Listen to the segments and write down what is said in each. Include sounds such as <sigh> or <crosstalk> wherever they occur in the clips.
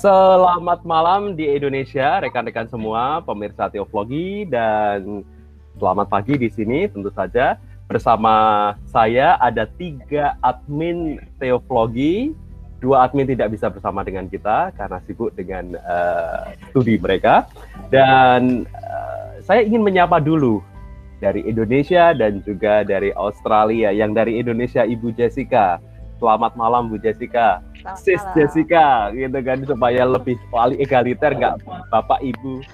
Selamat malam di Indonesia, rekan-rekan semua, pemirsa Teoflogi dan selamat pagi di sini tentu saja. Bersama saya ada tiga admin Teoflogi, dua admin tidak bisa bersama dengan kita karena sibuk dengan uh, studi mereka. Dan uh, saya ingin menyapa dulu dari Indonesia dan juga dari Australia. Yang dari Indonesia Ibu Jessica. Selamat malam Bu Jessica. Selamat Sis malam. Jessica gitu kan supaya lebih paling egaliter nggak Bapak Ibu. <laughs>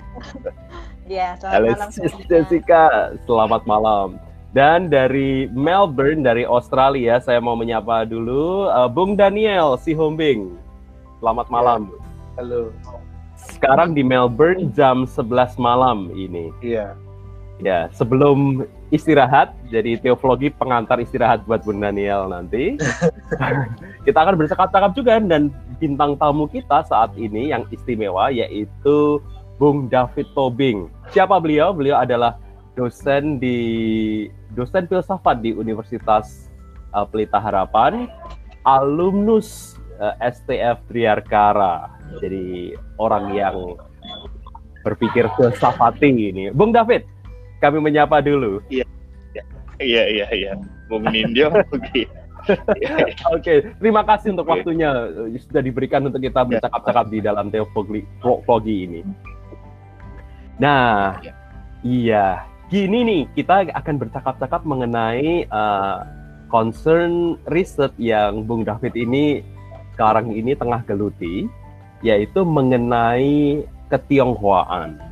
Iya, selamat Halo, malam. Sis Jessica, selamat malam. Dan dari Melbourne dari Australia saya mau menyapa dulu uh, Bung Daniel si Hombing. Selamat malam. Ya. Halo. Sekarang di Melbourne jam 11 malam ini. Iya. Ya, sebelum istirahat, jadi teologi pengantar istirahat buat Bung Daniel nanti. <laughs> kita akan bercakap-cakap juga dan bintang tamu kita saat ini yang istimewa yaitu Bung David Tobing. Siapa beliau? Beliau adalah dosen di dosen filsafat di Universitas uh, Pelita Harapan, alumnus uh, STF Triarkara. Jadi orang yang berpikir filsafati ini. Bung David, kami menyapa dulu. Iya, iya, iya, iya. Bung Nindyo, oke. Oke, terima kasih untuk waktunya sudah diberikan untuk kita iya. bercakap-cakap di dalam teologi ini. Nah, ya. iya, gini nih kita akan bercakap-cakap mengenai uh, concern riset yang Bung David ini sekarang ini tengah geluti, yaitu mengenai ketionghoaan,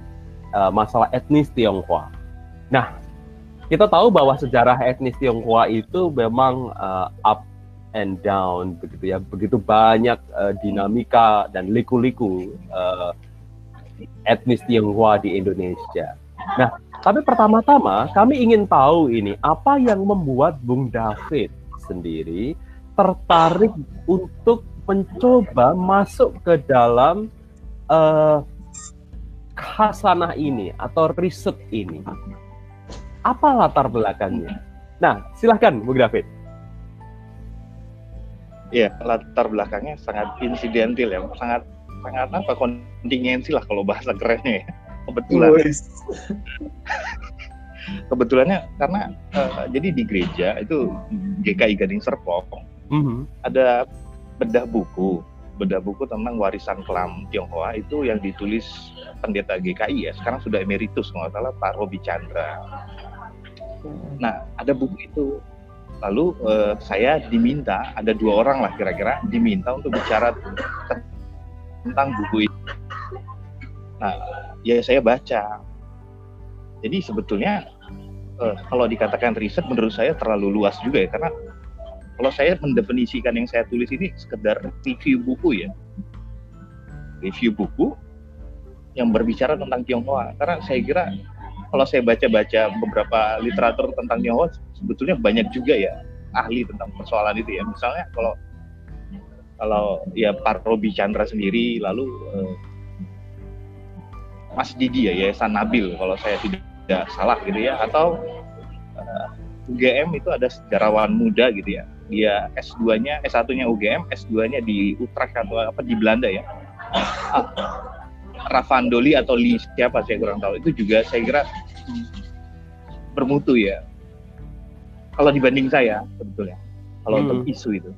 uh, masalah etnis Tionghoa. Nah, kita tahu bahwa sejarah etnis Tionghoa itu memang uh, up and down begitu ya, begitu banyak uh, dinamika dan liku-liku uh, etnis Tionghoa di Indonesia. Nah, tapi pertama-tama kami ingin tahu ini apa yang membuat Bung David sendiri tertarik untuk mencoba masuk ke dalam uh, khasanah ini atau riset ini. Apa latar belakangnya? Nah, silahkan Bu David. Iya, latar belakangnya sangat insidental ya, sangat sangat apa kontingensi lah kalau bahasa kerennya ya. Kebetulan. <laughs> Kebetulannya karena uh, jadi di gereja itu GKI Gading Serpong mm -hmm. ada bedah buku bedah buku tentang warisan kelam Tionghoa itu yang ditulis pendeta GKI ya sekarang sudah emeritus nggak salah Pak Robi Chandra Nah, ada buku itu. Lalu uh, saya diminta, ada dua orang lah kira-kira, diminta untuk bicara tentang buku itu. Nah, ya saya baca. Jadi sebetulnya uh, kalau dikatakan riset menurut saya terlalu luas juga ya, karena kalau saya mendefinisikan yang saya tulis ini sekedar review buku ya, review buku yang berbicara tentang Tionghoa. Karena saya kira kalau saya baca-baca beberapa literatur tentang Tionghoa sebetulnya banyak juga ya ahli tentang persoalan itu ya. Misalnya kalau kalau ya Pak Robi Chandra sendiri lalu eh, Mas Didi ya Yayasan Nabil kalau saya tidak salah gitu ya atau eh, UGM itu ada sejarawan muda gitu ya. Dia S2-nya S1-nya UGM, S2-nya di Utrecht atau apa di Belanda ya. Ravandoli atau Lee siapa saya kurang tahu. Itu juga saya kira bermutu ya. Kalau dibanding saya sebetulnya. Kalau hmm. untuk isu itu.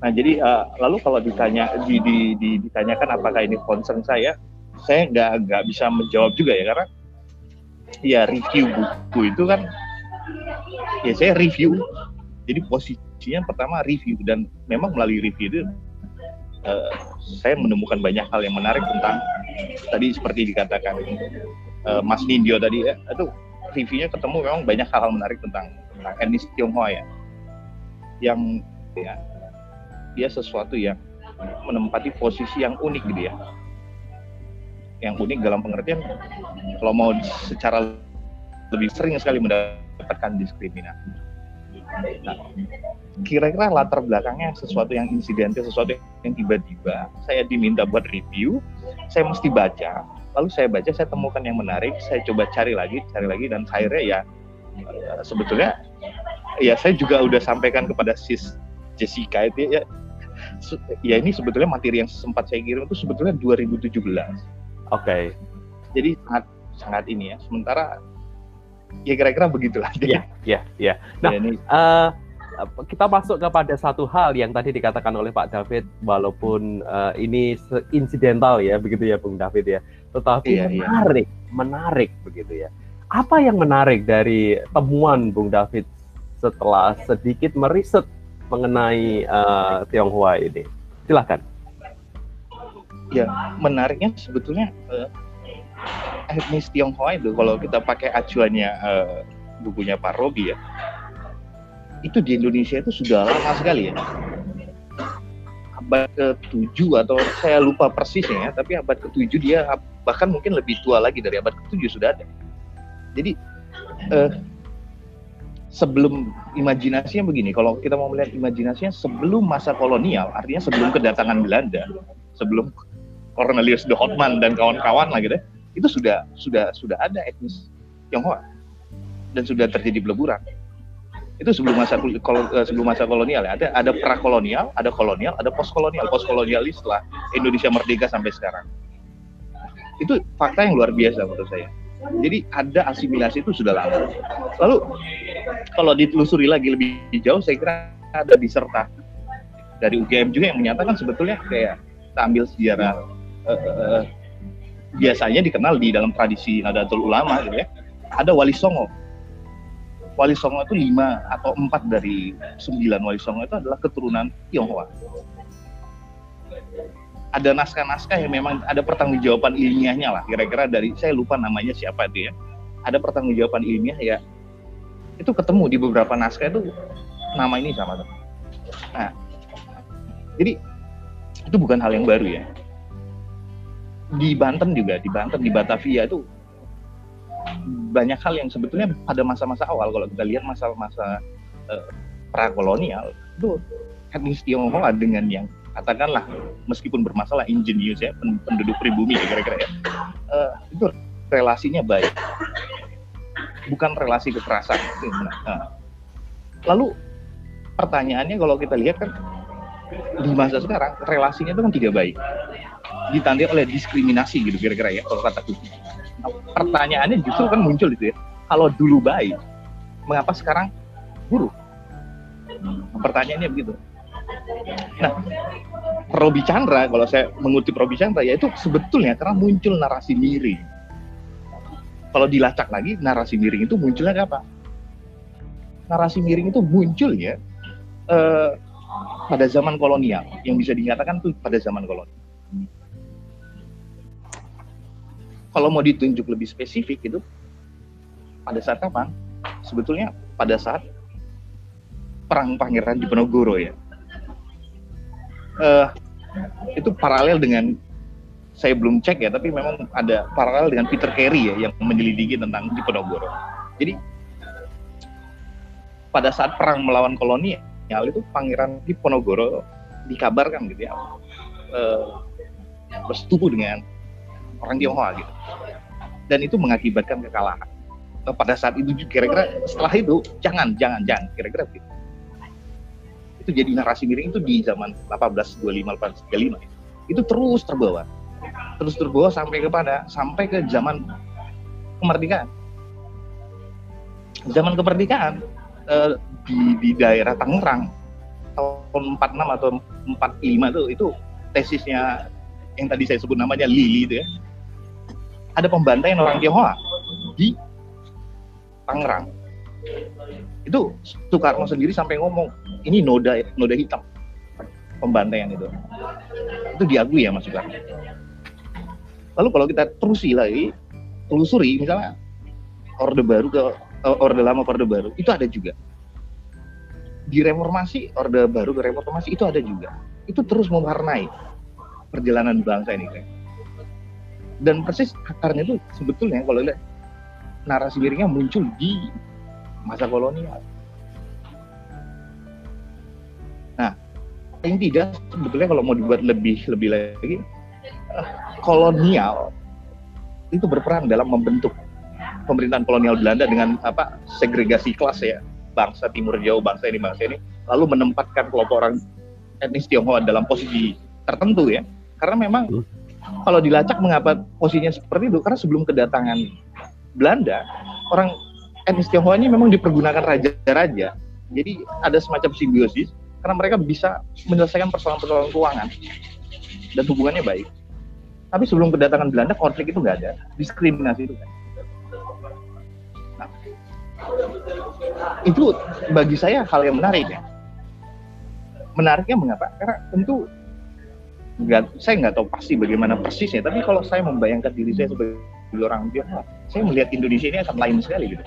Nah jadi uh, lalu kalau ditanya di, di, di, ditanyakan apakah ini concern saya saya nggak nggak bisa menjawab juga ya karena ya review buku itu kan ya saya review. Jadi posisinya pertama review dan memang melalui review itu uh, saya menemukan banyak hal yang menarik tentang tadi seperti dikatakan uh, Mas Nindyo tadi ya. Itu reviewnya ketemu memang banyak hal-hal menarik tentang, tentang etnis Tionghoa ya. Yang ya dia sesuatu yang menempati posisi yang unik gitu ya. Yang unik dalam pengertian kalau mau secara lebih sering sekali mendapatkan diskriminasi nah kira-kira latar belakangnya sesuatu yang insidental, sesuatu yang tiba-tiba saya diminta buat review, saya mesti baca, lalu saya baca, saya temukan yang menarik, saya coba cari lagi, cari lagi, dan akhirnya ya sebetulnya ya saya juga udah sampaikan kepada sis Jessica itu ya ya ini sebetulnya materi yang sempat saya kirim itu sebetulnya 2017. Oke. Okay. Jadi sangat sangat ini ya. Sementara ya kira-kira begitulah. Iya, iya, iya. Nah, ya, ini, uh, kita masuk kepada satu hal yang tadi dikatakan oleh Pak David, walaupun uh, ini insidental ya, begitu ya, Bung David ya, tetapi iya, iya. menarik, iya. menarik begitu ya. Apa yang menarik dari temuan Bung David setelah sedikit meriset mengenai uh, Tionghoa ini? Silahkan. Ya, menariknya sebetulnya uh, etnis Tionghoa itu kalau kita pakai acuannya uh, bukunya Pak Robi ya, itu di Indonesia itu sudah lama sekali ya. Abad ke-7 atau saya lupa persisnya ya, tapi abad ke-7 dia bahkan mungkin lebih tua lagi dari abad ke-7 sudah ada. Jadi uh, sebelum imajinasinya begini, kalau kita mau melihat imajinasinya sebelum masa kolonial, artinya sebelum kedatangan Belanda, sebelum Cornelius de Houtman dan kawan-kawan lagi deh, itu sudah sudah sudah ada etnis Tionghoa dan sudah terjadi peleburan. Itu sebelum masa eh, sebelum masa kolonial ya. Ada ada prakolonial, ada kolonial, ada postkolonial. Postkolonial setelah Indonesia merdeka sampai sekarang. Itu fakta yang luar biasa menurut saya. Jadi ada asimilasi itu sudah lama. Lalu kalau ditelusuri lagi lebih jauh, saya kira ada diserta dari UGM juga yang menyatakan sebetulnya kayak kita ambil sejarah uh, uh, biasanya dikenal di dalam tradisi Nadatul Ulama gitu ya. Ada Wali Songo. Wali Songo itu lima atau empat dari sembilan Wali Songo itu adalah keturunan Tionghoa ada naskah-naskah yang memang ada pertanggungjawaban ilmiahnya lah kira-kira dari saya lupa namanya siapa itu ya ada pertanggungjawaban ilmiah ya itu ketemu di beberapa naskah itu nama ini sama nah jadi itu bukan hal yang baru ya di Banten juga di Banten di Batavia itu banyak hal yang sebetulnya pada masa-masa awal kalau kita lihat masa-masa uh, prakolonial itu etnis Tionghoa dengan yang katakanlah meskipun bermasalah ingenius ya penduduk pribumi ya kira-kira ya uh, itu relasinya baik. Bukan relasi kekerasan nah, lalu pertanyaannya kalau kita lihat kan di masa sekarang relasinya itu kan tidak baik ditandai oleh diskriminasi gitu kira-kira ya kalau kata kunci nah, pertanyaannya justru kan muncul itu ya kalau dulu baik mengapa sekarang buruk pertanyaannya begitu Nah, Robi Chandra, kalau saya mengutip Robi Chandra, ya itu sebetulnya karena muncul narasi miring. Kalau dilacak lagi, narasi miring itu munculnya apa? Narasi miring itu muncul ya eh, pada zaman kolonial, yang bisa dinyatakan tuh pada zaman kolonial. Kalau mau ditunjuk lebih spesifik itu, pada saat kapan? Sebetulnya pada saat perang Pangeran Diponegoro ya uh, itu paralel dengan saya belum cek ya, tapi memang ada paralel dengan Peter Carey ya yang menyelidiki tentang Diponegoro. Jadi pada saat perang melawan kolonial itu Pangeran Diponegoro dikabarkan gitu ya uh, bersetubuh dengan orang Tionghoa gitu, dan itu mengakibatkan kekalahan. Pada saat itu kira-kira setelah itu jangan jangan jangan kira-kira gitu. Itu jadi narasi miring itu di zaman 1825 1835 itu. Terus terbawa. Terus terbawa sampai kepada sampai ke zaman kemerdekaan. Zaman kemerdekaan eh, di di daerah Tangerang tahun 46 atau 45 itu itu tesisnya yang tadi saya sebut namanya Lili itu ya ada pembantaian orang Tionghoa di Tangerang. Itu Soekarno sendiri sampai ngomong ini noda noda hitam. Pembantaian itu. Itu diakui ya Mas Soekarno. Lalu kalau kita terusi lagi telusuri misalnya orde baru ke eh, orde lama ke orde baru itu ada juga. Di reformasi orde baru ke reformasi itu ada juga. Itu terus mewarnai perjalanan bangsa ini kan dan persis akarnya itu sebetulnya kalau lihat narasi miringnya muncul di masa kolonial. Nah, yang tidak sebetulnya kalau mau dibuat lebih lebih lagi, uh, kolonial itu berperan dalam membentuk pemerintahan kolonial Belanda dengan apa segregasi kelas ya bangsa timur jauh bangsa ini bangsa ini lalu menempatkan kelompok orang etnis Tionghoa dalam posisi tertentu ya. Karena memang hmm. Kalau dilacak mengapa posisinya seperti itu karena sebelum kedatangan Belanda orang etnis Tionghoa ini memang dipergunakan raja-raja. Jadi ada semacam simbiosis karena mereka bisa menyelesaikan persoalan-persoalan keuangan dan hubungannya baik. Tapi sebelum kedatangan Belanda konflik itu nggak ada, diskriminasi itu kan. Nah, itu bagi saya hal yang menarik ya. Menariknya mengapa? Karena tentu nggak, saya nggak tahu pasti bagaimana persisnya. Tapi kalau saya membayangkan diri saya sebagai orang Tionghoa, saya melihat Indonesia ini akan lain sekali gitu.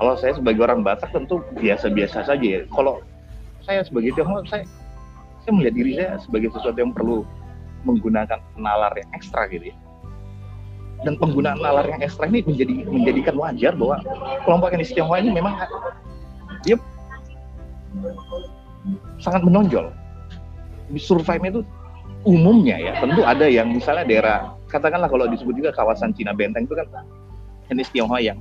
Kalau saya sebagai orang Batak tentu biasa-biasa saja ya. Kalau saya sebagai Tionghoa, saya saya melihat diri saya sebagai sesuatu yang perlu menggunakan nalar yang ekstra gitu ya. Dan penggunaan nalar yang ekstra ini menjadi menjadikan wajar bahwa kelompok etnis Tionghoa ini memang dia sangat menonjol. Survive itu umumnya ya tentu ada yang misalnya daerah katakanlah kalau disebut juga kawasan Cina Benteng itu kan jenis Tionghoa yang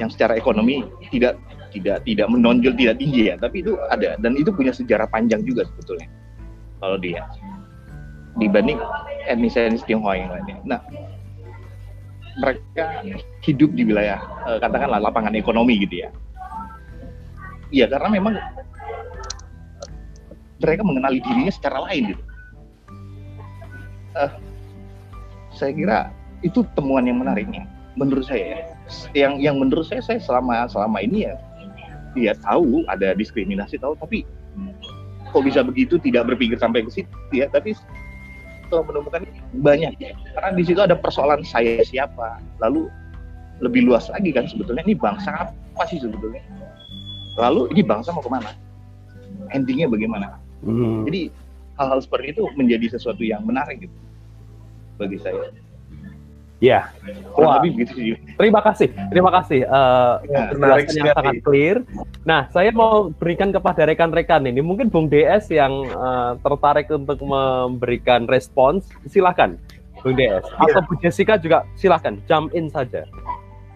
yang secara ekonomi tidak tidak tidak menonjol tidak tinggi ya tapi itu ada dan itu punya sejarah panjang juga sebetulnya kalau dia dibanding etnis-etnis Tionghoa yang lainnya. Nah, mereka hidup di wilayah eh, katakanlah lapangan ekonomi gitu ya. Iya karena memang mereka mengenali dirinya secara lain gitu. Uh, saya kira itu temuan yang menariknya menurut saya ya. Yang yang menurut saya saya selama selama ini ya dia tahu ada diskriminasi tahu tapi kok bisa begitu tidak berpikir sampai ke situ ya? Tapi setelah menemukan banyak. Karena di situ ada persoalan saya siapa lalu lebih luas lagi kan sebetulnya ini bangsa apa sih sebetulnya? Lalu ini bangsa mau ke mana? Endingnya bagaimana hmm. jadi hal-hal seperti itu menjadi sesuatu yang menarik gitu bagi saya Ya, wah, begitu Terima kasih, terima kasih. Uh, ya, menarik yang sangat clear. Nah, saya mau berikan kepada rekan-rekan ini, mungkin Bung DS yang uh, tertarik untuk memberikan respons, silakan, Bung DS. Ya. Atau Bu Jessica juga silakan, jump in saja.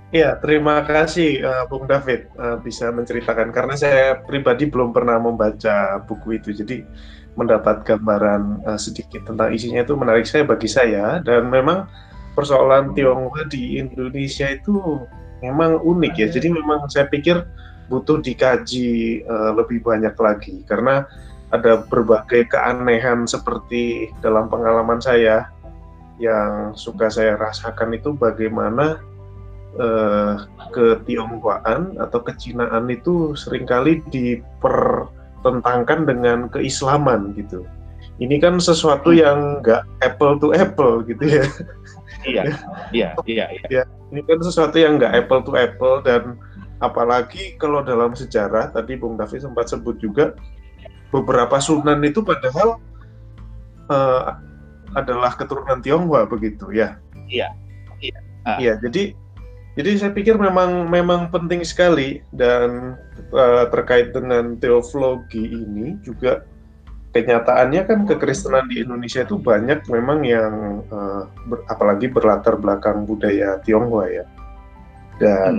Ya, terima kasih uh, Bung David uh, bisa menceritakan. Karena saya pribadi belum pernah membaca buku itu, jadi mendapat gambaran uh, sedikit tentang isinya itu menarik saya bagi saya. Dan memang persoalan Tionghoa di Indonesia itu memang unik ya. Jadi memang saya pikir butuh dikaji uh, lebih banyak lagi. Karena ada berbagai keanehan seperti dalam pengalaman saya yang suka saya rasakan itu bagaimana uh, ketionghoaan atau kecinaan itu sering kali dipertentangkan dengan keislaman gitu. Ini kan sesuatu yang nggak apple to apple gitu ya. Iya, iya, <laughs> iya, iya. Ya, ini kan sesuatu yang nggak apple to apple dan apalagi kalau dalam sejarah tadi Bung Davi sempat sebut juga beberapa sunan itu padahal uh, adalah keturunan Tionghoa begitu ya. Iya. Iya. Uh. Iya, jadi jadi saya pikir memang memang penting sekali dan uh, terkait dengan teologi ini juga kenyataannya kan kekristenan di Indonesia itu banyak memang yang uh, ber, apalagi berlatar belakang budaya Tionghoa ya. Dan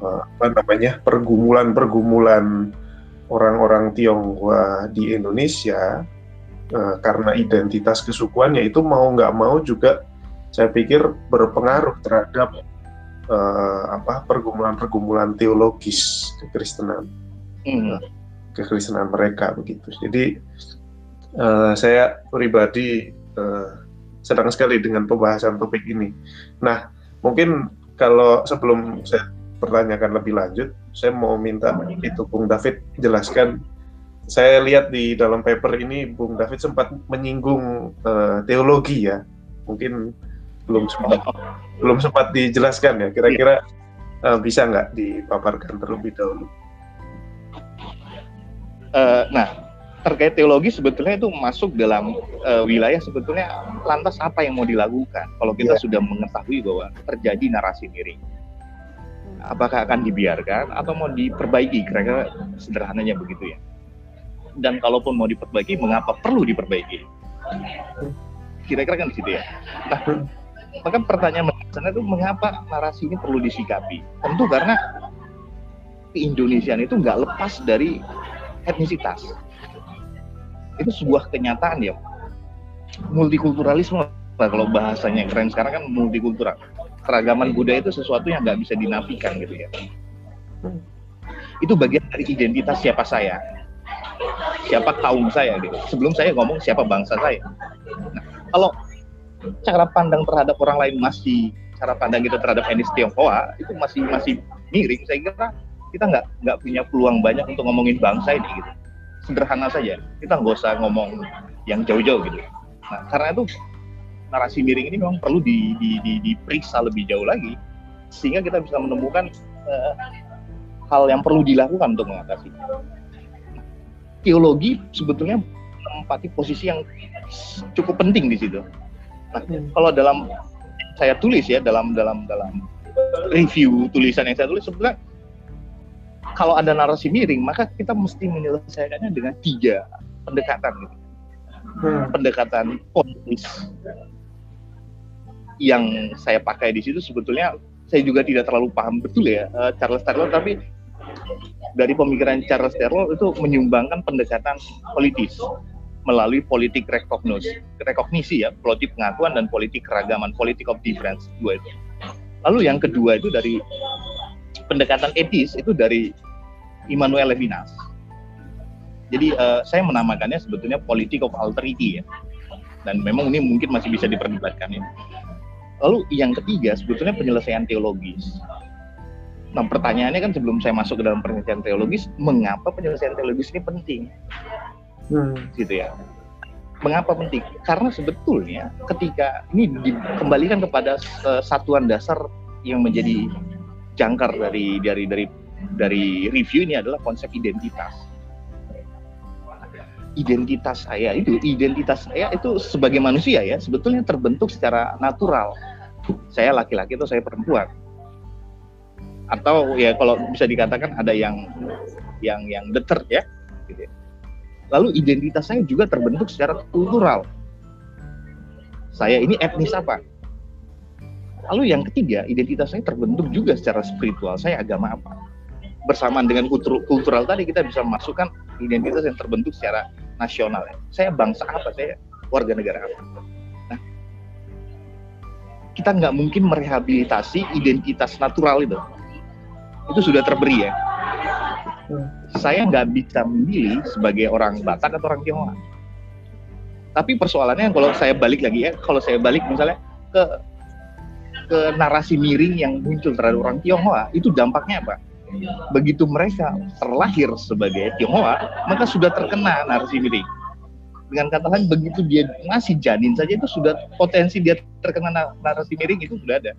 uh, apa namanya pergumulan-pergumulan orang-orang Tionghoa di Indonesia uh, karena identitas kesukuannya itu mau nggak mau juga saya pikir berpengaruh terhadap uh, apa pergumulan-pergumulan teologis kekristenan mm. uh, kekristenan mereka begitu jadi uh, saya pribadi uh, senang sekali dengan pembahasan topik ini. Nah, mungkin kalau sebelum saya pertanyakan lebih lanjut, saya mau minta itu Bung David jelaskan. Saya lihat di dalam paper ini Bung David sempat menyinggung uh, teologi ya, mungkin belum sempat belum sempat dijelaskan ya. Kira-kira uh, bisa nggak dipaparkan terlebih dahulu? Uh, nah, terkait teologi sebetulnya itu masuk dalam uh, wilayah sebetulnya lantas apa yang mau dilakukan kalau kita yeah. sudah mengetahui bahwa terjadi narasi miring apakah akan dibiarkan atau mau diperbaiki kira-kira sederhananya begitu ya dan kalaupun mau diperbaiki mengapa perlu diperbaiki kira-kira kan di situ ya nah maka pertanyaan sana itu mengapa narasi ini perlu disikapi? Tentu karena Indonesia itu nggak lepas dari etnisitas. Itu sebuah kenyataan ya. Multikulturalisme lah kalau bahasanya keren sekarang kan multikultural. Keragaman budaya itu sesuatu yang nggak bisa dinafikan gitu ya. Itu bagian dari identitas siapa saya. Siapa kaum saya gitu. Sebelum saya ngomong siapa bangsa saya. Nah, kalau cara pandang terhadap orang lain masih cara pandang kita terhadap etnis Tionghoa itu masih masih miring. Saya kira kita nggak nggak punya peluang banyak untuk ngomongin bangsa ini gitu. Sederhana saja. Kita nggak usah ngomong yang jauh-jauh gitu. Nah karena itu narasi miring ini memang perlu di, di, di, diperiksa lebih jauh lagi sehingga kita bisa menemukan uh, hal yang perlu dilakukan untuk mengatasi. Teologi sebetulnya menempati posisi yang cukup penting di situ. Nah, kalau dalam saya tulis ya dalam dalam dalam review tulisan yang saya tulis sebenarnya kalau ada narasi miring maka kita mesti menyelesaikannya dengan tiga pendekatan gitu. Hmm. pendekatan politis yang saya pakai di situ sebetulnya saya juga tidak terlalu paham betul ya uh, Charles Taylor tapi dari pemikiran Charles Taylor itu menyumbangkan pendekatan politis melalui politik rekognisi, rekognisi ya, politik pengakuan dan politik keragaman, politik of difference dua itu. Lalu yang kedua itu dari pendekatan etis itu dari Immanuel Levinas. Jadi uh, saya menamakannya sebetulnya politik of alterity ya. Dan memang ini mungkin masih bisa diperdebatkan ya. Lalu yang ketiga sebetulnya penyelesaian teologis. Nah pertanyaannya kan sebelum saya masuk ke dalam penyelesaian teologis, mengapa penyelesaian teologis ini penting? Hmm. Gitu ya. Mengapa penting? Karena sebetulnya ketika ini dikembalikan kepada satuan dasar yang menjadi jangkar dari dari dari dari review ini adalah konsep identitas. Identitas saya itu, identitas saya itu sebagai manusia ya, sebetulnya terbentuk secara natural. Saya laki-laki atau saya perempuan. Atau ya kalau bisa dikatakan ada yang yang yang deter ya. Gitu. Lalu identitas saya juga terbentuk secara kultural. Saya ini etnis apa? Lalu yang ketiga, identitas saya terbentuk juga secara spiritual. Saya agama apa? bersamaan dengan kultur, kultural tadi kita bisa masukkan identitas yang terbentuk secara nasional ya. Saya bangsa apa? Saya warga negara apa? Nah, kita nggak mungkin merehabilitasi identitas natural itu. Itu sudah terberi ya. Saya nggak bisa memilih sebagai orang Batak atau orang Tionghoa. Tapi persoalannya kalau saya balik lagi ya, kalau saya balik misalnya ke ke narasi miring yang muncul terhadap orang Tionghoa, itu dampaknya apa? begitu mereka terlahir sebagai Tionghoa, maka sudah terkena narasi miring. Dengan kata lain, begitu dia masih janin saja itu sudah potensi dia terkena narasi miring itu sudah ada.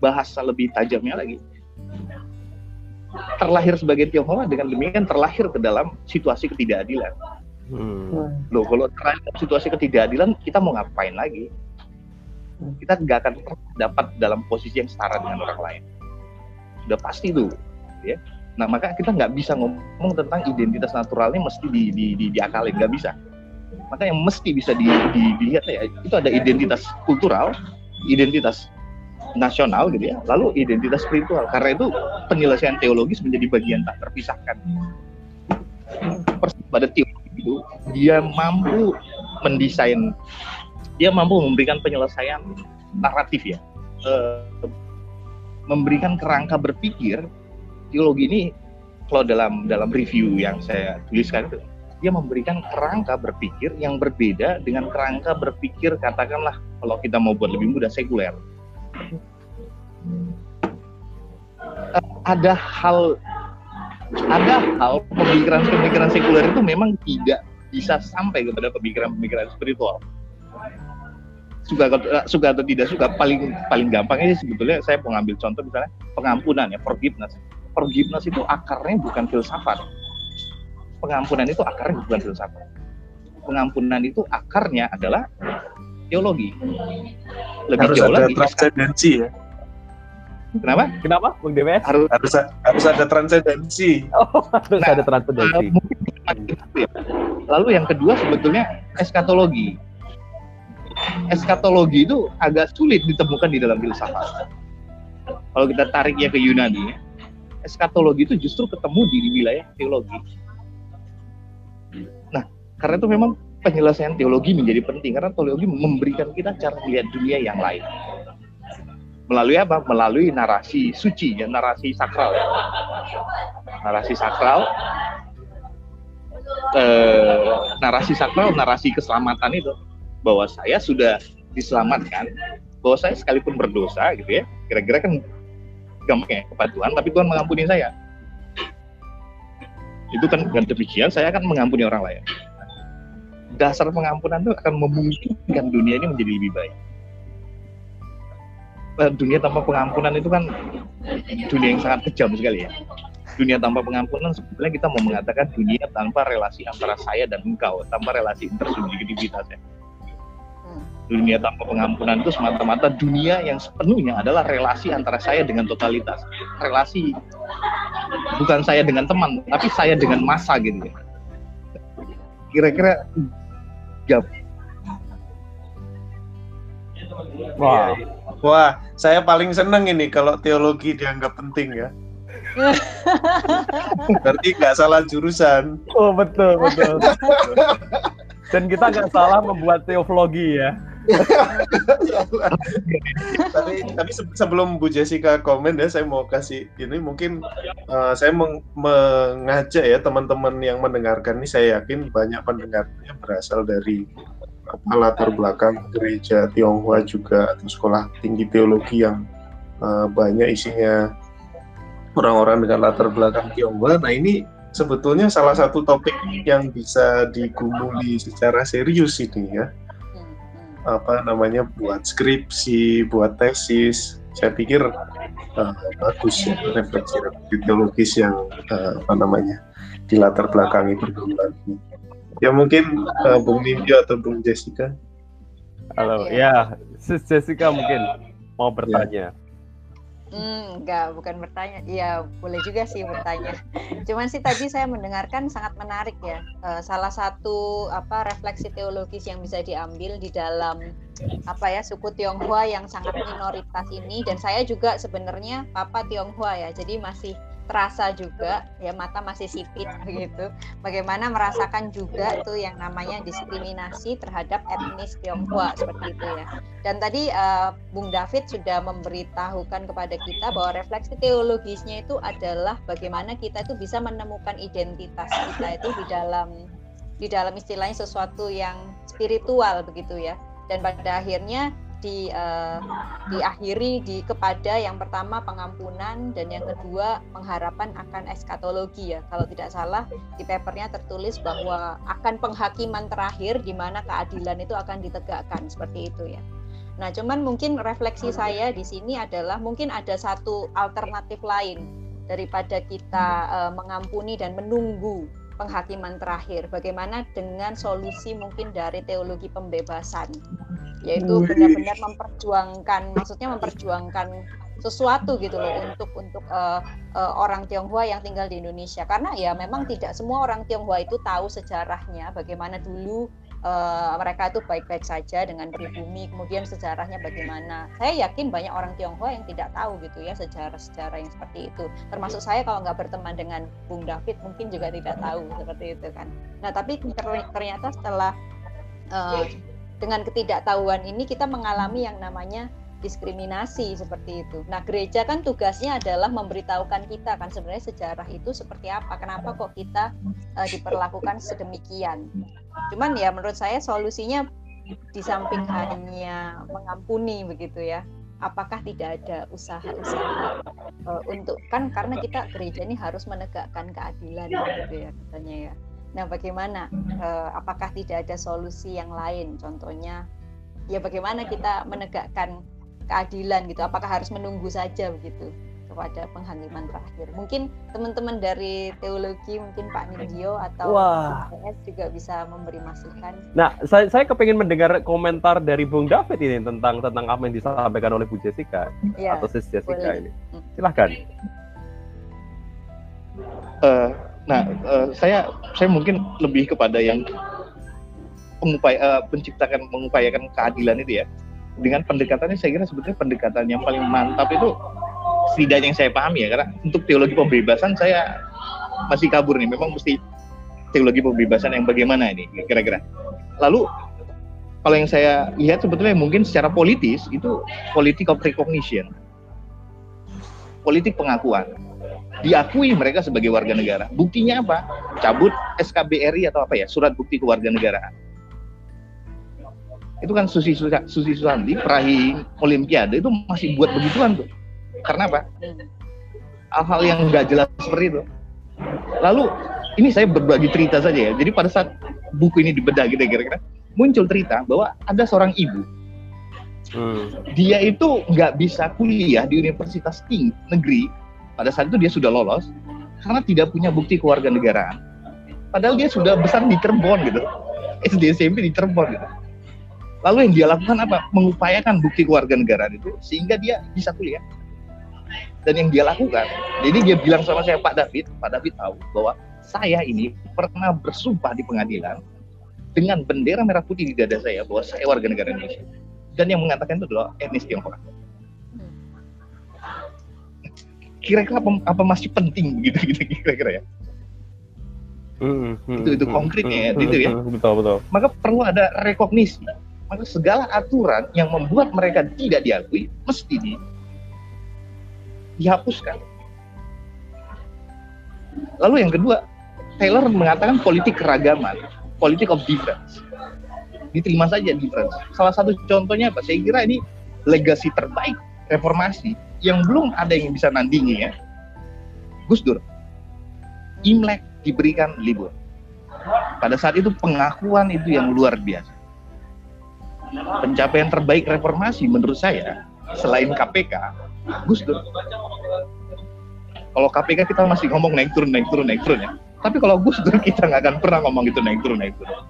Bahasa lebih tajamnya lagi. Terlahir sebagai Tionghoa dengan demikian terlahir ke dalam situasi ketidakadilan. Hmm. Loh, kalau terlahir situasi ketidakadilan, kita mau ngapain lagi? Kita nggak akan dapat dalam posisi yang setara dengan orang lain. Sudah pasti tuh ya nah maka kita nggak bisa ngomong tentang identitas naturalnya mesti di, di, di, diakalin nggak bisa maka yang mesti bisa di, di, dilihat ya itu ada identitas kultural identitas nasional gitu ya. Lalu identitas spiritual karena itu penyelesaian teologis menjadi bagian tak terpisahkan. Pada teologi itu dia mampu mendesain dia mampu memberikan penyelesaian naratif ya. Eh, memberikan kerangka berpikir teologi ini kalau dalam dalam review yang saya tuliskan itu dia memberikan kerangka berpikir yang berbeda dengan kerangka berpikir katakanlah kalau kita mau buat lebih mudah sekuler. Ada hal ada hal pemikiran-pemikiran sekuler itu memang tidak bisa sampai kepada pemikiran-pemikiran spiritual. Suka suka atau tidak suka paling paling gampang ini sebetulnya saya mau ngambil contoh misalnya pengampunan ya forgiveness forgiveness itu akarnya bukan filsafat. Pengampunan itu akarnya bukan filsafat. Pengampunan itu akarnya adalah teologi. Lebih harus jauh ada lagi. transcendensi ya. Kenapa? Kenapa, Bung Demes? Harus harus, harus ada transcendensi. <laughs> Oh, harus nah, ada transcendensi. Ya. Lalu yang kedua sebetulnya eskatologi. Eskatologi itu agak sulit ditemukan di dalam filsafat. Kalau kita tariknya ke Yunani, eskatologi itu justru ketemu di wilayah teologi. Nah, karena itu memang penyelesaian teologi menjadi penting karena teologi memberikan kita cara melihat dunia yang lain melalui apa? Melalui narasi suci, ya, narasi sakral. Ya. Narasi sakral, eh, narasi sakral, narasi keselamatan itu bahwa saya sudah diselamatkan, bahwa saya sekalipun berdosa, gitu ya, kira-kira kan gampang ya kepada Tuhan, tapi Tuhan mengampuni saya. Itu kan dengan demikian saya akan mengampuni orang lain. Dasar pengampunan itu akan memungkinkan dunia ini menjadi lebih baik Eh, dunia tanpa pengampunan itu kan dunia yang sangat kejam sekali ya. Dunia tanpa pengampunan sebenarnya kita mau mengatakan dunia tanpa relasi antara saya dan engkau, tanpa relasi intersubjektivitas ya. Dunia tanpa pengampunan itu semata-mata dunia yang sepenuhnya adalah relasi antara saya dengan totalitas. Relasi bukan saya dengan teman, tapi saya dengan masa gitu ya. Kira-kira ya. Wah, Wah, saya paling seneng ini kalau teologi dianggap penting ya. Berarti nggak salah jurusan. Oh betul betul. Dan kita nggak salah membuat teologi ya. Tapi tapi sebelum Bu Jessica komen ya, saya mau kasih ini mungkin uh, saya meng mengajak ya teman-teman yang mendengarkan ini saya yakin banyak pendengarnya berasal dari latar belakang gereja Tionghoa juga atau sekolah tinggi teologi yang uh, banyak isinya orang-orang dengan latar belakang Tionghoa. Nah ini sebetulnya salah satu topik yang bisa digumuli secara serius ini ya. Apa namanya buat skripsi, buat tesis. Saya pikir uh, bagus ya refleksi teologis yang uh, apa namanya di latar belakangi pergumulan ini. Ya mungkin uh, Bung Nindyo atau Bung Jessica. Halo, ya, Sis Jessica mungkin mau bertanya. Hmm, enggak, bukan bertanya. Ya, boleh juga sih bertanya. <laughs> Cuman sih tadi saya mendengarkan sangat menarik ya. Uh, salah satu apa refleksi teologis yang bisa diambil di dalam apa ya suku Tionghoa yang sangat minoritas ini dan saya juga sebenarnya papa Tionghoa ya. Jadi masih terasa juga ya mata masih sipit begitu <laughs> bagaimana merasakan juga tuh yang namanya diskriminasi terhadap etnis Tionghoa seperti itu ya. Dan tadi uh, Bung David sudah memberitahukan kepada kita bahwa refleksi teologisnya itu adalah bagaimana kita itu bisa menemukan identitas kita itu di dalam di dalam istilahnya sesuatu yang spiritual begitu ya. Dan pada akhirnya di uh, diakhiri di kepada yang pertama pengampunan dan yang kedua pengharapan akan eskatologi ya. Kalau tidak salah di papernya tertulis bahwa akan penghakiman terakhir di mana keadilan itu akan ditegakkan seperti itu ya. Nah cuman mungkin refleksi saya di sini adalah mungkin ada satu alternatif lain daripada kita uh, mengampuni dan menunggu penghakiman terakhir. Bagaimana dengan solusi mungkin dari teologi pembebasan, yaitu benar-benar memperjuangkan, maksudnya memperjuangkan sesuatu gitu loh untuk untuk uh, uh, orang Tionghoa yang tinggal di Indonesia. Karena ya memang tidak semua orang Tionghoa itu tahu sejarahnya bagaimana dulu uh, mereka itu baik-baik saja dengan pribumi kemudian sejarahnya bagaimana. Saya yakin banyak orang Tionghoa yang tidak tahu gitu ya sejarah-sejarah yang seperti itu. Termasuk saya kalau nggak berteman dengan Bung David mungkin juga tidak tahu seperti itu kan. Nah tapi ternyata setelah uh, dengan ketidaktahuan ini kita mengalami yang namanya diskriminasi seperti itu. Nah, gereja kan tugasnya adalah memberitahukan kita kan sebenarnya sejarah itu seperti apa, kenapa kok kita uh, diperlakukan sedemikian. Cuman ya menurut saya solusinya di samping hanya mengampuni begitu ya. Apakah tidak ada usaha-usaha uh, untuk kan karena kita gereja ini harus menegakkan keadilan gitu ya katanya ya. Nah, bagaimana? Uh, apakah tidak ada solusi yang lain? Contohnya, ya bagaimana kita menegakkan keadilan gitu apakah harus menunggu saja begitu kepada penghakiman terakhir. Mungkin teman-teman dari teologi mungkin Pak Ningyo atau Wah. PS juga bisa memberi masukan. Nah saya saya kepingin mendengar komentar dari Bung David ini tentang tentang apa yang disampaikan oleh Bu Jessica ya, atau Sis Jessica boleh. ini. Silahkan. Uh, nah uh, saya saya mungkin lebih kepada yang pengupaya uh, penciptakan mengupayakan keadilan itu ya dengan pendekatannya saya kira sebetulnya pendekatan yang paling mantap itu setidaknya yang saya pahami ya karena untuk teologi pembebasan saya masih kabur nih memang mesti teologi pembebasan yang bagaimana ini kira-kira. Lalu kalau yang saya lihat sebetulnya mungkin secara politis itu politik of recognition. Politik pengakuan. Diakui mereka sebagai warga negara. Buktinya apa? Cabut SKBRI atau apa ya? Surat bukti kewarganegaraan. Itu kan Susi Susi Susanti perahi Olimpiade itu masih buat begituan tuh. Karena apa? Hal-hal yang nggak jelas seperti itu. Lalu ini saya berbagi cerita saja ya. Jadi pada saat buku ini dibedah gitu kira-kira muncul cerita bahwa ada seorang ibu hmm. dia itu nggak bisa kuliah di universitas tinggi negeri pada saat itu dia sudah lolos karena tidak punya bukti kewarganegaraan padahal dia sudah besar di Cirebon gitu SD SMP di Cirebon gitu lalu yang dia lakukan apa mengupayakan bukti kewarganegaraan itu sehingga dia bisa kuliah dan yang dia lakukan jadi dia bilang sama saya Pak David Pak David tahu bahwa saya ini pernah bersumpah di pengadilan dengan bendera merah putih di dada saya bahwa saya warga negara Indonesia. Dan yang mengatakan itu adalah etnis Tionghoa. Kira-kira apa, apa masih penting begitu gitu kira-kira ya? Hmm, hmm, itu itu hmm, konkretnya ya, itu ya. Betul betul. Maka perlu ada rekognisi. Maka segala aturan yang membuat mereka tidak diakui mesti di, dihapuskan. Lalu yang kedua, Taylor mengatakan politik keragaman politik of difference. Diterima saja difference. Salah satu contohnya apa? Saya kira ini legasi terbaik reformasi yang belum ada yang bisa nandingi ya. Gus Dur. Imlek diberikan libur. Pada saat itu pengakuan itu yang luar biasa. Pencapaian terbaik reformasi menurut saya selain KPK, Gus Dur. Kalau KPK kita masih ngomong naik turun naik turun naik turun ya. Tapi kalau Gus Dur kita nggak akan pernah ngomong itu naik turun naik turun.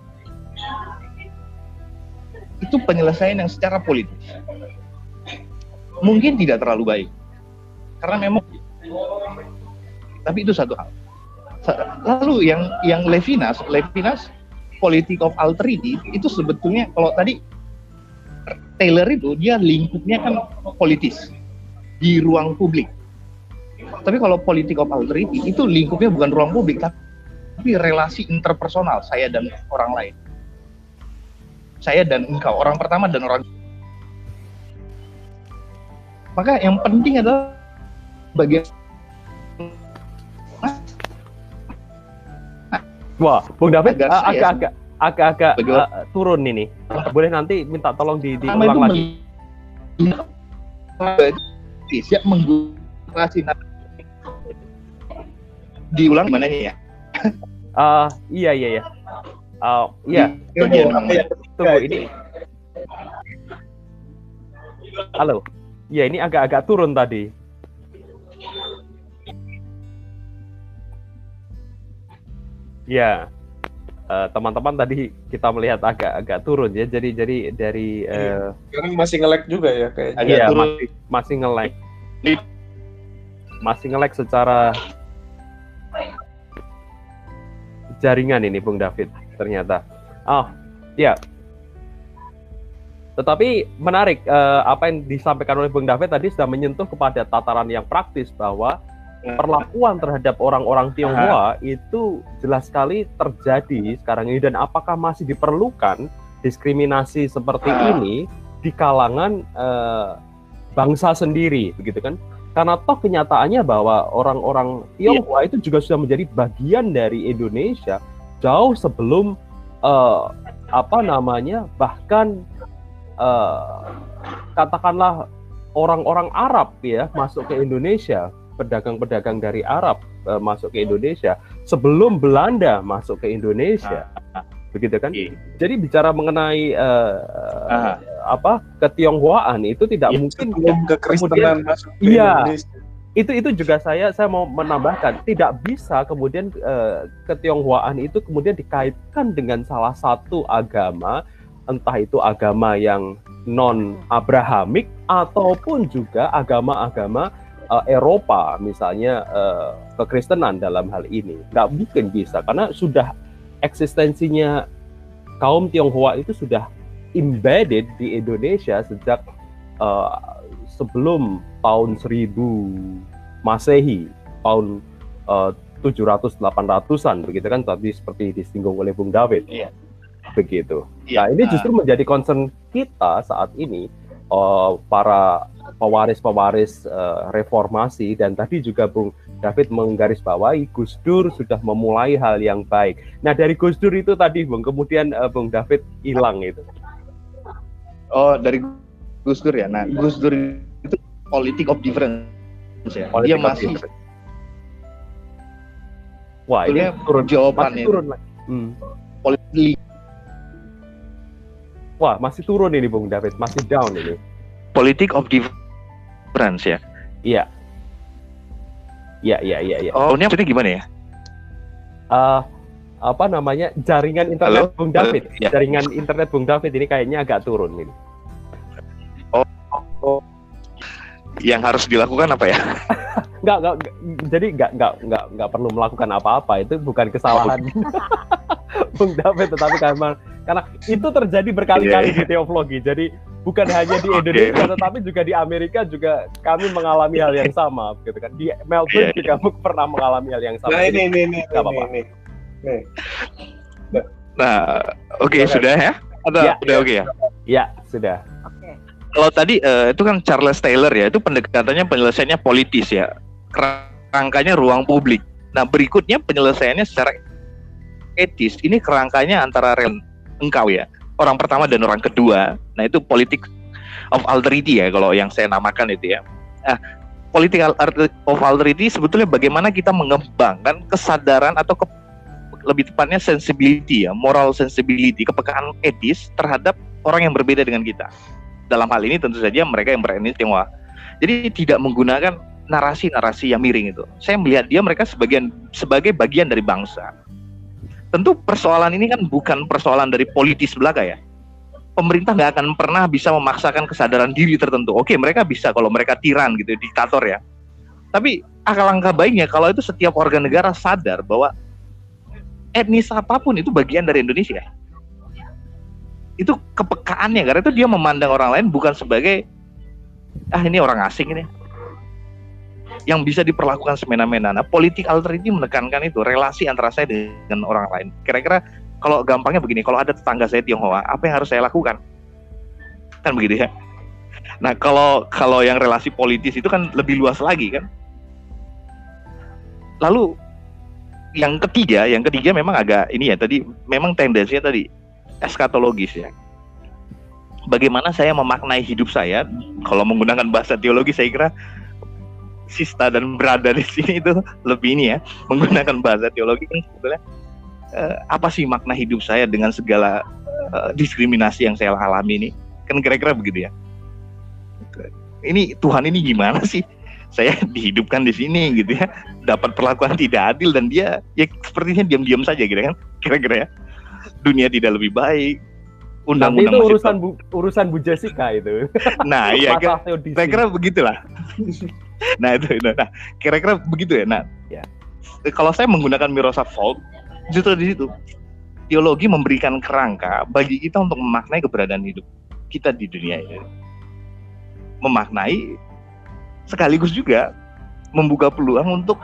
Itu penyelesaian yang secara politis mungkin tidak terlalu baik karena memang tapi itu satu hal. Lalu yang yang Levinas, Levinas politik of alterity itu sebetulnya kalau tadi Taylor itu dia lingkupnya kan politis di ruang publik. Tapi kalau politik of alterity itu lingkupnya bukan ruang publik tapi relasi interpersonal saya dan orang lain. Saya dan engkau, orang pertama dan orang maka yang penting adalah bagian Wah, Bung David agak-agak agak-agak uh, turun ini. Boleh nanti minta tolong di diulang lagi. Siap menggunakan diulang mana ya? Uh, iya iya iya. Uh, iya. Tunggu, tunggu ini. Halo. Ya ini agak-agak turun tadi. Ya, uh, teman-teman tadi kita melihat agak-agak turun ya. Jadi jadi dari uh, sekarang masih ngelek juga ya kayak. Iya masih masih ngelek. Masih ngelek secara jaringan ini Bung David ternyata. Oh, ya. Tetapi menarik uh, apa yang disampaikan oleh Bung David tadi sudah menyentuh kepada tataran yang praktis bahwa perlakuan terhadap orang-orang Tionghoa itu jelas sekali terjadi sekarang ini. Dan apakah masih diperlukan diskriminasi seperti ini di kalangan uh, bangsa sendiri begitu kan? Karena toh kenyataannya bahwa orang-orang Tionghoa yeah. itu juga sudah menjadi bagian dari Indonesia jauh sebelum uh, apa namanya bahkan uh, katakanlah orang-orang Arab ya masuk ke Indonesia pedagang-pedagang dari Arab uh, masuk ke Indonesia sebelum Belanda masuk ke Indonesia. Ah, begitu kan? Yeah. jadi bicara mengenai uh, apa ketionghoaan itu tidak ya, mungkin kekristenan masuk ke iya, itu itu juga saya saya mau menambahkan tidak bisa kemudian uh, ketionghoaan itu kemudian dikaitkan dengan salah satu agama entah itu agama yang non abrahamik ataupun juga agama-agama uh, Eropa misalnya uh, kekristenan dalam hal ini nggak mungkin bisa karena sudah eksistensinya kaum Tionghoa itu sudah embedded di Indonesia sejak uh, sebelum tahun 1000 Masehi, tahun uh, 700 800-an begitu kan tadi seperti disinggung oleh Bung David. Iya. Begitu. Iya. Nah, ini justru menjadi concern kita saat ini uh, para pewaris-pewaris uh, reformasi dan tadi juga Bung David menggarisbawahi Gus Dur sudah memulai hal yang baik. Nah, dari Gus Dur itu tadi Bung, kemudian uh, Bung David hilang itu. Oh, dari Gus Dur ya. Nah, Gus Dur itu politik of difference ya. Politik dia masih difference. Wah, ini turun jawaban masih ini. turun lagi. Hmm. politik Wah, masih turun ini Bung David, masih down ini. politik of difference ya. Iya. Iya, iya, iya, iya. Oh, ini maksudnya gimana ya? Eh, apa namanya? Jaringan internet Halo? Bung David. Halo? Ya. Jaringan internet Bung David ini kayaknya agak turun ini. Yang harus dilakukan apa ya? <laughs> Enggak, enggak, enggak- jadi enggak, enggak, enggak, enggak perlu melakukan apa-apa. Itu bukan kesalahan <laughs> Bung David, tetapi karena karena itu terjadi berkali-kali Iya, di teologi. Jadi bukan hanya di <laughs> Indonesia, tetapi juga di Amerika juga kami mengalami hal yang sama, gitu kan. Di Melbourne Iya, juga pernah mengalami hal yang sama. Nah Jadi- ini ini ini Nggak ini. Nih. Nah, oke Silakan. sudah ya? Atau Ya. udah oke ya? Ya, sudah. Oke. Kalau tadi eh, itu kan Charles Taylor ya, itu pendekatannya penyelesaiannya politis ya. Kerangkanya ruang publik. Nah, berikutnya penyelesaiannya secara etis. Ini kerangkanya antara rel engkau ya. Orang pertama dan orang kedua. Nah, itu politik of alterity ya kalau yang saya namakan itu ya. Nah, politik of alterity sebetulnya bagaimana kita mengembangkan kesadaran atau ke- lebih tepatnya sensibility ya, moral sensibility, kepekaan etis terhadap orang yang berbeda dengan kita dalam hal ini tentu saja mereka yang beretnis Tionghoa. Jadi tidak menggunakan narasi-narasi yang miring itu. Saya melihat dia mereka sebagian sebagai bagian dari bangsa. Tentu persoalan ini kan bukan persoalan dari politis belaka ya. Pemerintah nggak akan pernah bisa memaksakan kesadaran diri tertentu. Oke, mereka bisa kalau mereka tiran gitu, diktator ya. Tapi alangkah baiknya kalau itu setiap warga negara sadar bahwa etnis apa pun itu bagian dari Indonesia itu kepekaannya karena itu dia memandang orang lain bukan sebagai ah ini orang asing ini yang bisa diperlakukan semena-mena. Nah, politik alternatif menekankan itu relasi antara saya dengan orang lain. Kira-kira kalau gampangnya begini, kalau ada tetangga saya Tionghoa, apa yang harus saya lakukan? Kan begitu ya. Nah, kalau kalau yang relasi politis itu kan lebih luas lagi kan. Lalu yang ketiga, yang ketiga memang agak ini ya tadi memang tendensinya tadi eskatologis ya. Bagaimana saya memaknai hidup saya kalau menggunakan bahasa teologi saya kira Sista dan berada di sini itu lebih ini ya menggunakan bahasa teologi kan sebetulnya eh, apa sih makna hidup saya dengan segala eh, diskriminasi yang saya alami ini kan kira-kira begitu ya. Ini Tuhan ini gimana sih? Saya dihidupkan di sini gitu ya, dapat perlakuan tidak adil dan dia ya sepertinya diam-diam saja gitu kan kira-kira ya dunia tidak lebih baik undang-undang itu urusan bu, urusan Bu Jessica itu. nah iya kan teodisi. kira-kira begitulah nah itu itu. nah kira-kira begitu ya nah Ya. kalau saya menggunakan Miroslav Volk justru di situ teologi memberikan kerangka bagi kita untuk memaknai keberadaan hidup kita di dunia ini memaknai sekaligus juga membuka peluang untuk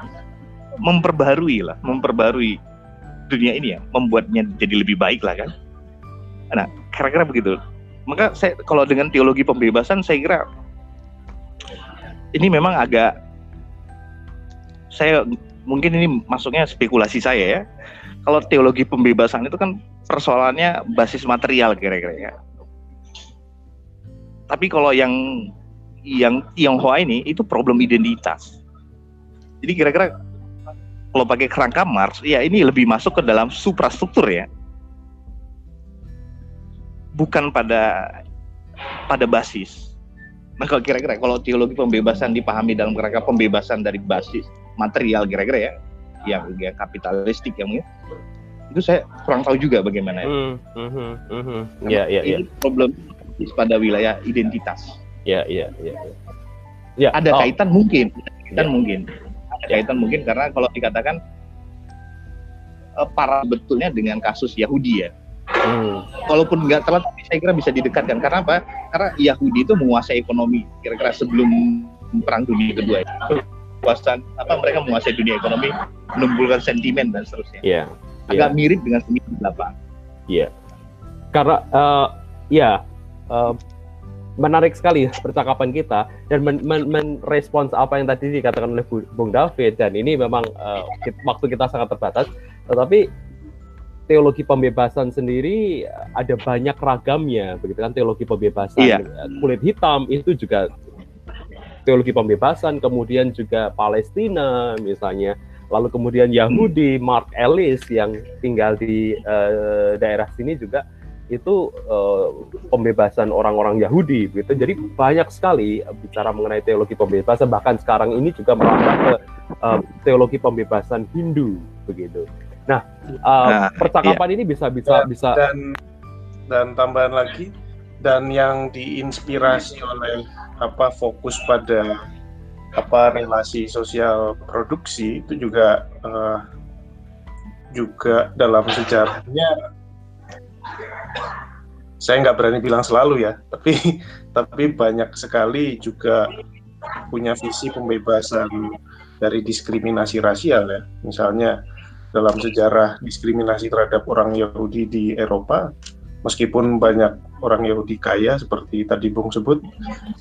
memperbarui lah memperbarui dunia ini ya membuatnya jadi lebih baik lah kan nah kira-kira begitu maka saya kalau dengan teologi pembebasan saya kira ini memang agak saya mungkin ini masuknya spekulasi saya ya. Kalau teologi pembebasan itu kan persoalannya basis material kira-kira ya. Tapi kalau yang yang Tionghoa ini itu problem identitas. Jadi kira-kira kalau pakai kerangka Marx ya ini lebih masuk ke dalam suprastruktur ya. Bukan pada pada basis. Nah kalau kira-kira kalau teologi pembebasan dipahami dalam kerangka pembebasan dari basis material kira-kira ya, yang ya, kapitalistik yang itu saya kurang tahu juga bagaimana. ya. Ya, ya, Ini problem pada wilayah identitas. ya, ya, ya. ya. Ya, Ada oh, kaitan mungkin, kaitan Ya. mungkin, ada Ya. kaitan mungkin karena kalau dikatakan eh, para betulnya dengan kasus Yahudi ya. Hmm, walaupun nggak telat tapi saya kira bisa didekatkan karena apa? Karena Yahudi itu menguasai ekonomi kira-kira sebelum perang dunia kedua. itu. kekuasaan apa mereka menguasai dunia ekonomi, menimbulkan sentimen dan seterusnya. Iya. Agak mirip dengan seni belakang. Iya. Karena uh, ya uh, menarik sekali percakapan kita dan merespons men, men apa yang tadi dikatakan oleh Bung David dan ini memang uh, waktu kita sangat terbatas tetapi teologi pembebasan sendiri ada banyak ragamnya begitu kan teologi pembebasan iya. kulit hitam itu juga teologi pembebasan kemudian juga Palestina misalnya lalu kemudian Yahudi Mark Ellis yang tinggal di uh, daerah sini juga itu uh, pembebasan orang-orang Yahudi gitu. Jadi banyak sekali bicara mengenai teologi pembebasan bahkan sekarang ini juga merambah ke uh, teologi pembebasan Hindu begitu. Nah, uh, nah percakapan iya. ini bisa bisa dan, bisa dan dan tambahan lagi dan yang diinspirasi oleh apa fokus pada apa relasi sosial produksi itu juga uh, juga dalam sejarahnya saya nggak berani bilang selalu ya, tapi <laughs> tapi banyak sekali juga punya visi pembebasan dari diskriminasi rasial ya. Misalnya dalam sejarah diskriminasi terhadap orang Yahudi di Eropa, meskipun banyak orang Yahudi kaya seperti tadi Bung sebut,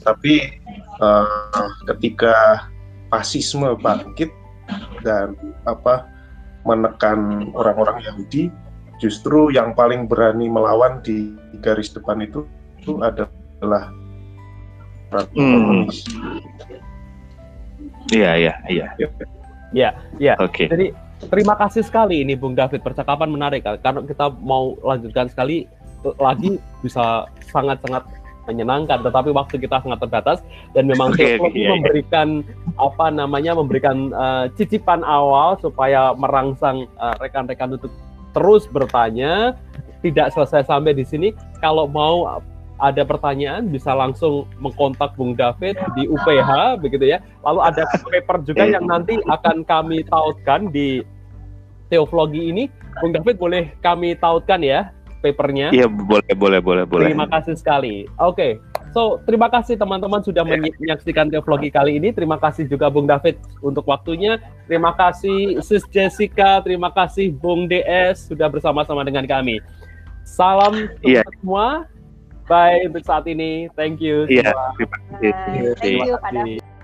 tapi uh, ketika fasisme bangkit dan apa menekan orang-orang Yahudi, justru yang paling berani melawan di garis depan itu itu adalah hmm. Iya, iya, iya. Iya, iya. Oke. Jadi terima kasih sekali. Ini Bung David percakapan menarik. Karena kita mau lanjutkan sekali lagi bisa sangat-sangat menyenangkan. Tetapi waktu kita sangat terbatas. Dan memang okay, okay, iya, iya. memberikan apa namanya memberikan uh, cicipan awal supaya merangsang uh, rekan-rekan untuk terus bertanya, tidak selesai sampai di sini. Kalau mau ada pertanyaan bisa langsung mengkontak Bung David di UPH begitu ya. Lalu ada paper juga yang nanti akan kami tautkan di teologi ini. Bung David boleh kami tautkan ya papernya? Iya boleh boleh boleh boleh. Terima kasih sekali. Oke. Okay. So, terima kasih teman-teman sudah menyaksikan teologi kali ini. Terima kasih juga Bung David untuk waktunya. Terima kasih Sis Jessica, terima kasih Bung DS sudah bersama-sama dengan kami. Salam yeah. semua. Bye untuk saat ini. Thank you. Iya. Yeah. Thank you. Thank you.